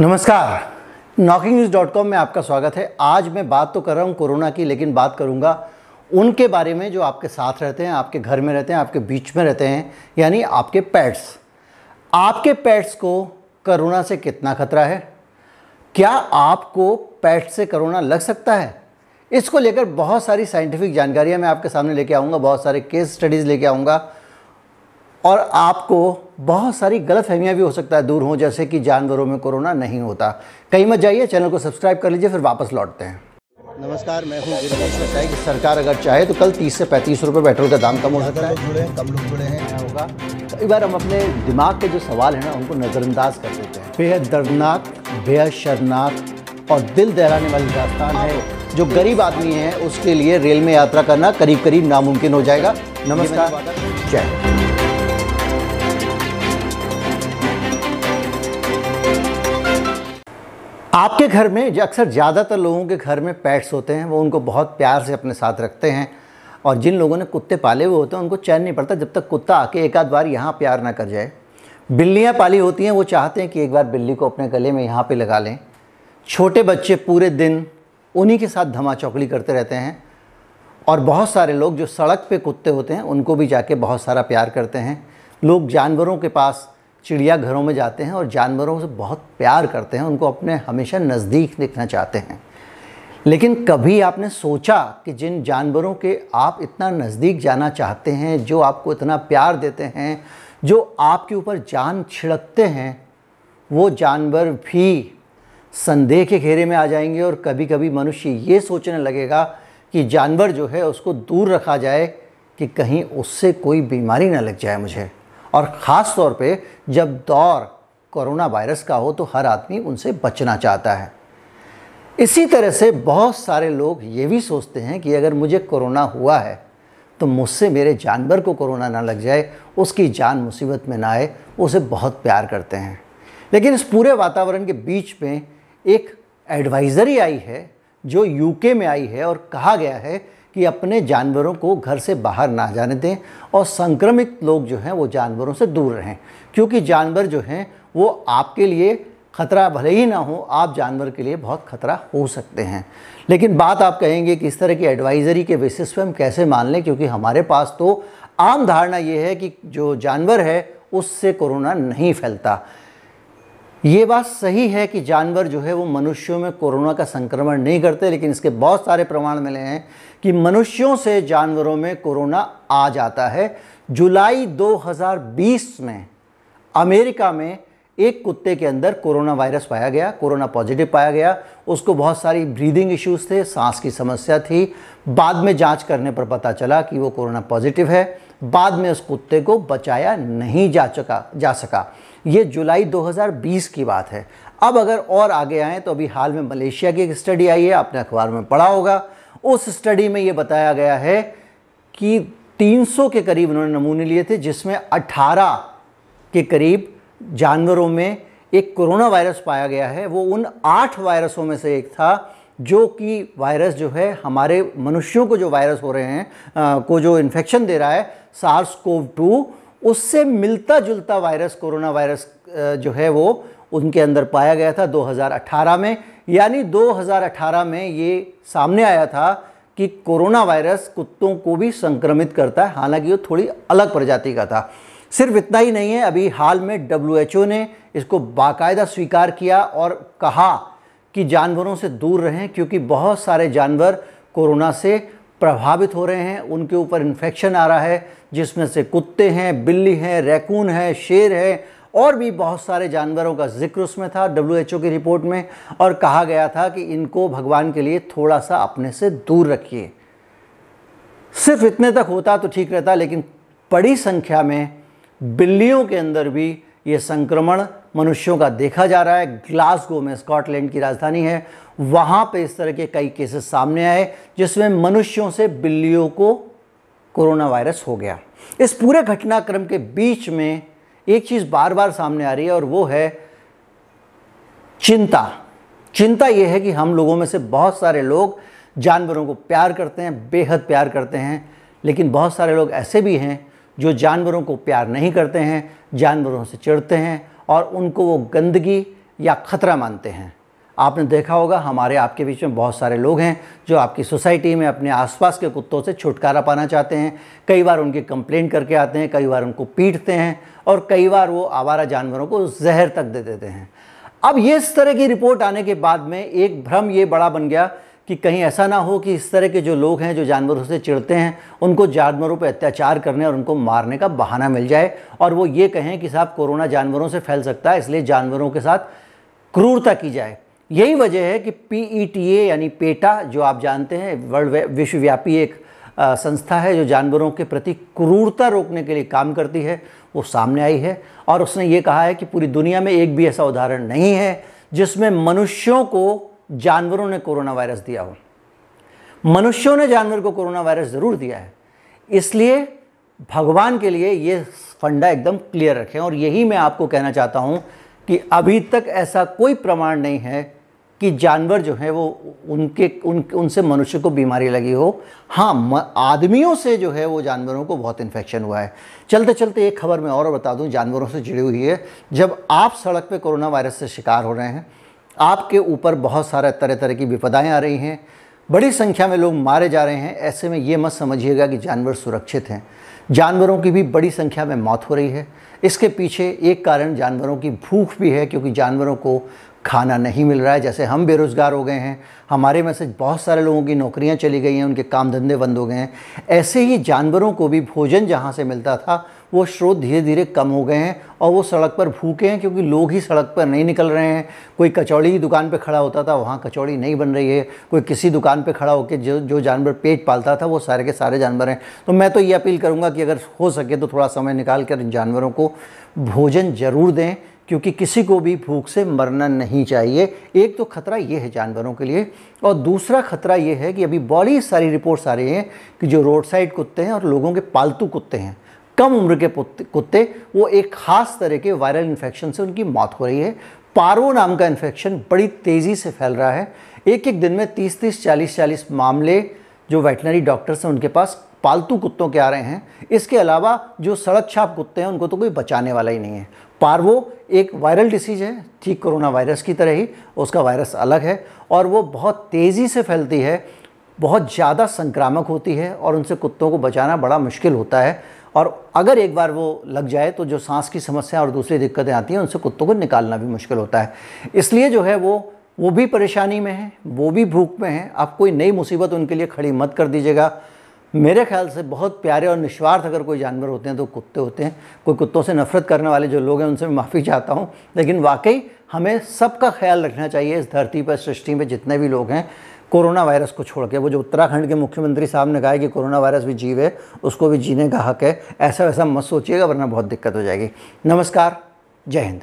नमस्कार। Knocking news dot com में आपका स्वागत है। आज मैं बात तो कर रहा हूँ कोरोना की, लेकिन बात करूँगा उनके बारे में जो आपके साथ रहते हैं, आपके घर में रहते हैं, आपके बीच में रहते हैं, यानी आपके पेट्स। आपके पेट्स को कोरोना से कितना खतरा है? क्या आपको पेट से कोरोना लग सकता है? इसको लेकर बहुत सारी साइंटिफिक जानकारियाँ मैं आपके सामने लेके आऊँगा, बहुत सारे केस स्टडीज़ लेके आऊँगा। और आपको बहुत सारी गलत फहमियाँ भी हो सकता है दूर हों जैसे कि जानवरों में कोरोना नहीं होता। कहीं मत जाइए चैनल को सब्सक्राइब कर लीजिए फिर वापस लौटते हैं। नमस्कार मैं हूँ गिरीश बताइए कि सरकार अगर चाहे तो कल 30 से पैंतीस रुपये पेट्रोल का दाम कम हो सकता है। जुड़े कम लोग जुड़े हैं। क्या होगा? कई बार हम अपने दिमाग के जो सवाल हैं ना उनको नज़रअंदाज कर देते हैं। बेहद दर्दनाक बेहद शर्मनाक और दिल दहराने वाली दास्तान है। जो गरीब आदमी है उसके लिए रेल में यात्रा करना करीब करीब नामुमकिन हो जाएगा। नमस्कार। जय आपके घर में जो अक्सर ज़्यादातर लोगों के घर में पैट्स होते हैं, वो उनको बहुत प्यार से अपने साथ रखते हैं और जिन लोगों ने कुत्ते पाले हुए होते हैं, उनको चैन नहीं पड़ता जब तक कुत्ता आके एक आध बार यहाँ प्यार ना कर जाए। बिल्लियाँ पाली होती हैं, वो चाहते हैं कि एक बार बिल्ली को अपने गले में यहाँ पे लगा लें। छोटे बच्चे पूरे दिन उन्हीं के साथ धमा चौकड़ी करते रहते हैं और बहुत सारे लोग जो सड़क पे कुत्ते होते हैं, उनको भी जाके बहुत सारा प्यार करते हैं। लोग जानवरों के पास चिड़ियाघरों में जाते हैं और जानवरों से बहुत प्यार करते हैं, उनको अपने हमेशा नज़दीक देखना चाहते हैं। लेकिन कभी आपने सोचा कि जिन जानवरों के आप इतना नज़दीक जाना चाहते हैं, जो आपको इतना प्यार देते हैं, जो आपके ऊपर जान छिड़कते हैं, वो जानवर भी संदेह के घेरे में आ जाएँगे और कभी कभी मनुष्य ये सोचने लगेगा कि जानवर जो है उसको दूर रखा जाए कि कहीं उससे कोई बीमारी ना लग जाए मुझे। और ख़ास तौर पे जब दौर कोरोना वायरस का हो तो हर आदमी उनसे बचना चाहता है। इसी तरह से बहुत सारे लोग ये भी सोचते हैं कि अगर मुझे कोरोना हुआ है तो मुझसे मेरे जानवर को कोरोना ना लग जाए, उसकी जान मुसीबत में ना आए उसे बहुत प्यार करते हैं। लेकिन इस पूरे वातावरण के बीच में एक एडवाइज़री आई है, जो यूके में आई है और कहा गया है कि अपने जानवरों को घर से बाहर ना जाने दें और संक्रमित लोग जो हैं, वो जानवरों से दूर रहें। क्योंकि जानवर जो हैं, वो आपके लिए ख़तरा भले ही ना हो, आप जानवर के लिए बहुत ख़तरा हो सकते हैं। लेकिन बात आप कहेंगे कि इस तरह की एडवाइज़री के बेसिस पे हम कैसे मान लें? क्योंकि हमारे पास तो आम धारणा ये है कि जो जानवर है, उससे कोरोना नहीं फैलता। ये बात सही है कि जानवर जो है वो मनुष्यों में कोरोना का संक्रमण नहीं करते, लेकिन इसके बहुत सारे प्रमाण मिले हैं कि मनुष्यों से जानवरों में कोरोना आ जाता है। जुलाई 2020 में अमेरिका में एक कुत्ते के अंदर कोरोना वायरस पाया गया, कोरोना पॉजिटिव पाया गया। उसको बहुत सारी ब्रीदिंग इश्यूज़ थे, सांस की समस्या थी। बाद में जाँच करने पर पता चला कि वो कोरोना पॉजिटिव है। बाद में उस कुत्ते को बचाया नहीं जा चुका, जा सका। ये जुलाई 2020 की बात है। अब अगर और आगे आएँ तो अभी हाल में मलेशिया की एक स्टडी आई है, आपने अखबार में पढ़ा होगा। उस स्टडी में ये बताया गया है कि 300 के करीब उन्होंने नमूने लिए थे, जिसमें 18 के करीब जानवरों में एक कोरोना वायरस पाया गया है। वो उन आठ वायरसों में से एक था जो कि वायरस जो है हमारे मनुष्यों को जो वायरस हो रहे हैं आ, को जो इन्फेक्शन दे रहा है सार्स कोव टू उससे मिलता जुलता वायरस कोरोना वायरस जो है वो उनके अंदर पाया गया था 2018 में। यानी 2018 में ये सामने आया था कि कोरोना वायरस कुत्तों को भी संक्रमित करता है। हालाँकि वो थोड़ी अलग प्रजाति का था। सिर्फ़ इतना ही नहीं है अभी हाल में डब्ल्यूएचओ ने इसको बाकायदा स्वीकार किया और कहा कि जानवरों से दूर रहें, क्योंकि बहुत सारे जानवर कोरोना से प्रभावित हो रहे हैं। उनके ऊपर इन्फेक्शन आ रहा है, जिसमें से कुत्ते हैं, बिल्ली हैं रैकून है, शेर है, और भी बहुत सारे जानवरों का ज़िक्र उसमें था डब्ल्यूएचओ की रिपोर्ट में, और कहा गया था कि इनको भगवान के लिए थोड़ा सा अपने से दूर रखिए। सिर्फ़ इतने तक होता तो ठीक रहता, लेकिन बड़ी संख्या में बिल्लियों के अंदर भी ये संक्रमण मनुष्यों का देखा जा रहा है। ग्लासगो में स्कॉटलैंड की राजधानी है। वहाँ पे इस तरह के कई केसेस सामने आए, जिसमें मनुष्यों से बिल्लियों को कोरोना वायरस हो गया। इस पूरे घटनाक्रम के बीच में एक चीज़ बार बार सामने आ रही है, और वो है चिंता। चिंता ये है कि हम लोगों में से बहुत सारे लोग जानवरों को प्यार करते हैं, बेहद प्यार करते हैं, लेकिन बहुत सारे लोग ऐसे भी हैं जो जानवरों को प्यार नहीं करते हैं जानवरों से चिढ़ते हैं और उनको वो गंदगी या ख़तरा मानते हैं। आपने देखा होगा, हमारे आपके बीच में बहुत सारे लोग हैं जो आपकी सोसाइटी में अपने आसपास के कुत्तों से छुटकारा पाना चाहते हैं। कई बार उनकी कंप्लेंट करके आते हैं, कई बार उनको पीटते हैं और कई बार वो आवारा जानवरों को जहर तक दे देते हैं। अब ये इस तरह की रिपोर्ट आने के बाद में एक भ्रम ये बड़ा बन गया कि कहीं ऐसा ना हो कि इस तरह के जो लोग हैं, जो जानवरों से चिढ़ते हैं, उनको जानवरों पर अत्याचार करने और उनको मारने का बहाना मिल जाए। और वो ये कहें कि साहब, कोरोना जानवरों से फैल सकता है, इसलिए जानवरों के साथ क्रूरता की जाए। यही वजह है कि पीईटीए यानी पेटा, जो आप जानते हैं, वर्ल्ड विश्वव्यापी एक संस्था है, जो जानवरों के प्रति क्रूरता रोकने के लिए काम करती है, वो सामने आई है। और उसने ये कहा है कि पूरी दुनिया में एक भी ऐसा उदाहरण नहीं है, जिसमें मनुष्यों को जानवरों ने कोरोना वायरस दिया हो। मनुष्यों ने जानवर को कोरोना वायरस ज़रूर दिया है। इसलिए भगवान के लिए ये फंडा एकदम क्लियर रखें और यही मैं आपको कहना चाहता हूँ कि अभी तक ऐसा कोई प्रमाण नहीं है कि जानवर जो है वो उनके, उन, उनसे मनुष्य को बीमारी लगी हो। हाँ आदमियों से जो है वो जानवरों को बहुत इन्फेक्शन हुआ है। चलते चलते एक खबर मैं और बता दूँ, जानवरों से जुड़ी हुई है। जब आप सड़क पे कोरोना वायरस से शिकार हो रहे हैं आपके ऊपर बहुत सारे तरह तरह की विपदाएँ आ रही हैं। बड़ी संख्या में लोग मारे जा रहे हैं। ऐसे में ये मत समझिएगा कि जानवर सुरक्षित हैं। जानवरों की भी बड़ी संख्या में मौत हो रही है। इसके पीछे एक कारण जानवरों की भूख भी है, क्योंकि जानवरों को खाना नहीं मिल रहा है। जैसे हम बेरोज़गार हो गए हैं, हमारे में से बहुत सारे लोगों की नौकरियाँ चली गई हैं, उनके काम धंधे बंद हो गए हैं। ऐसे ही जानवरों को भी भोजन जहाँ से मिलता था वो स्रोत धीरे धीरे कम हो गए हैं और वो सड़क पर भूखे हैं क्योंकि लोग ही सड़क पर नहीं निकल रहे हैं। कोई कचौड़ी की दुकान पर खड़ा होता था, वहाँ कचौड़ी नहीं बन रही है। कोई किसी दुकान पर खड़ा होकर जो जो जानवर पेट पालता था, वो सारे के सारे जानवर हैं। तो मैं तो ये अपील करूँगा कि अगर हो सके तो थोड़ा समय निकाल कर इन जानवरों को भोजन ज़रूर दें, क्योंकि किसी को भी भूख से मरना नहीं चाहिए। एक तो खतरा ये है जानवरों के लिए और दूसरा खतरा ये है कि अभी बड़ी सारी रिपोर्ट्स आ रही हैं कि जो रोड साइड कुत्ते हैं और लोगों के पालतू कुत्ते हैं। कम उम्र के कुत्ते, वो एक ख़ास तरह के वायरल इन्फेक्शन से उनकी मौत हो रही है। पारो नाम का इन्फेक्शन बड़ी तेज़ी से फैल रहा है। एक एक दिन में तीस तीस चालीस चालीस मामले जो वेटनरी डॉक्टर्स हैं उनके पास पालतू कुत्तों के आ रहे हैं। इसके अलावा जो सड़क छाप कुत्ते हैं, उनको तो कोई बचाने वाला ही नहीं है। पार्वो एक वायरल डिसीज है, ठीक कोरोना वायरस की तरह ही, उसका वायरस अलग है और वो बहुत तेज़ी से फैलती है, बहुत ज़्यादा संक्रामक होती है और उनसे कुत्तों को बचाना बड़ा मुश्किल होता है। और अगर एक बार वो लग जाए तो जो सांस की समस्या और दूसरी दिक्कतें आती हैं, उनसे कुत्तों को निकालना भी मुश्किल होता है। इसलिए जो है वो वो भी परेशानी में है, वो भी भूख में है। आप कोई नई मुसीबत उनके लिए खड़ी मत कर दीजिएगा। मेरे ख्याल से बहुत प्यारे और निस्वार्थ अगर कोई जानवर होते हैं तो कुत्ते होते हैं। कोई कुत्तों से नफरत करने वाले जो लोग हैं, उनसे मैं माफ़ी चाहता हूँ। लेकिन वाकई हमें सबका ख्याल रखना चाहिए इस धरती पर, सृष्टि में जितने भी लोग हैं कोरोना वायरस को छोड़ के। वो जो उत्तराखंड के मुख्यमंत्री साहब ने कहा कि कोरोना वायरस भी जीव है, उसको भी जीने का हक है। ऐसा वैसा मत सोचिएगा, वरना बहुत दिक्कत हो जाएगी। नमस्कार, जय हिंद।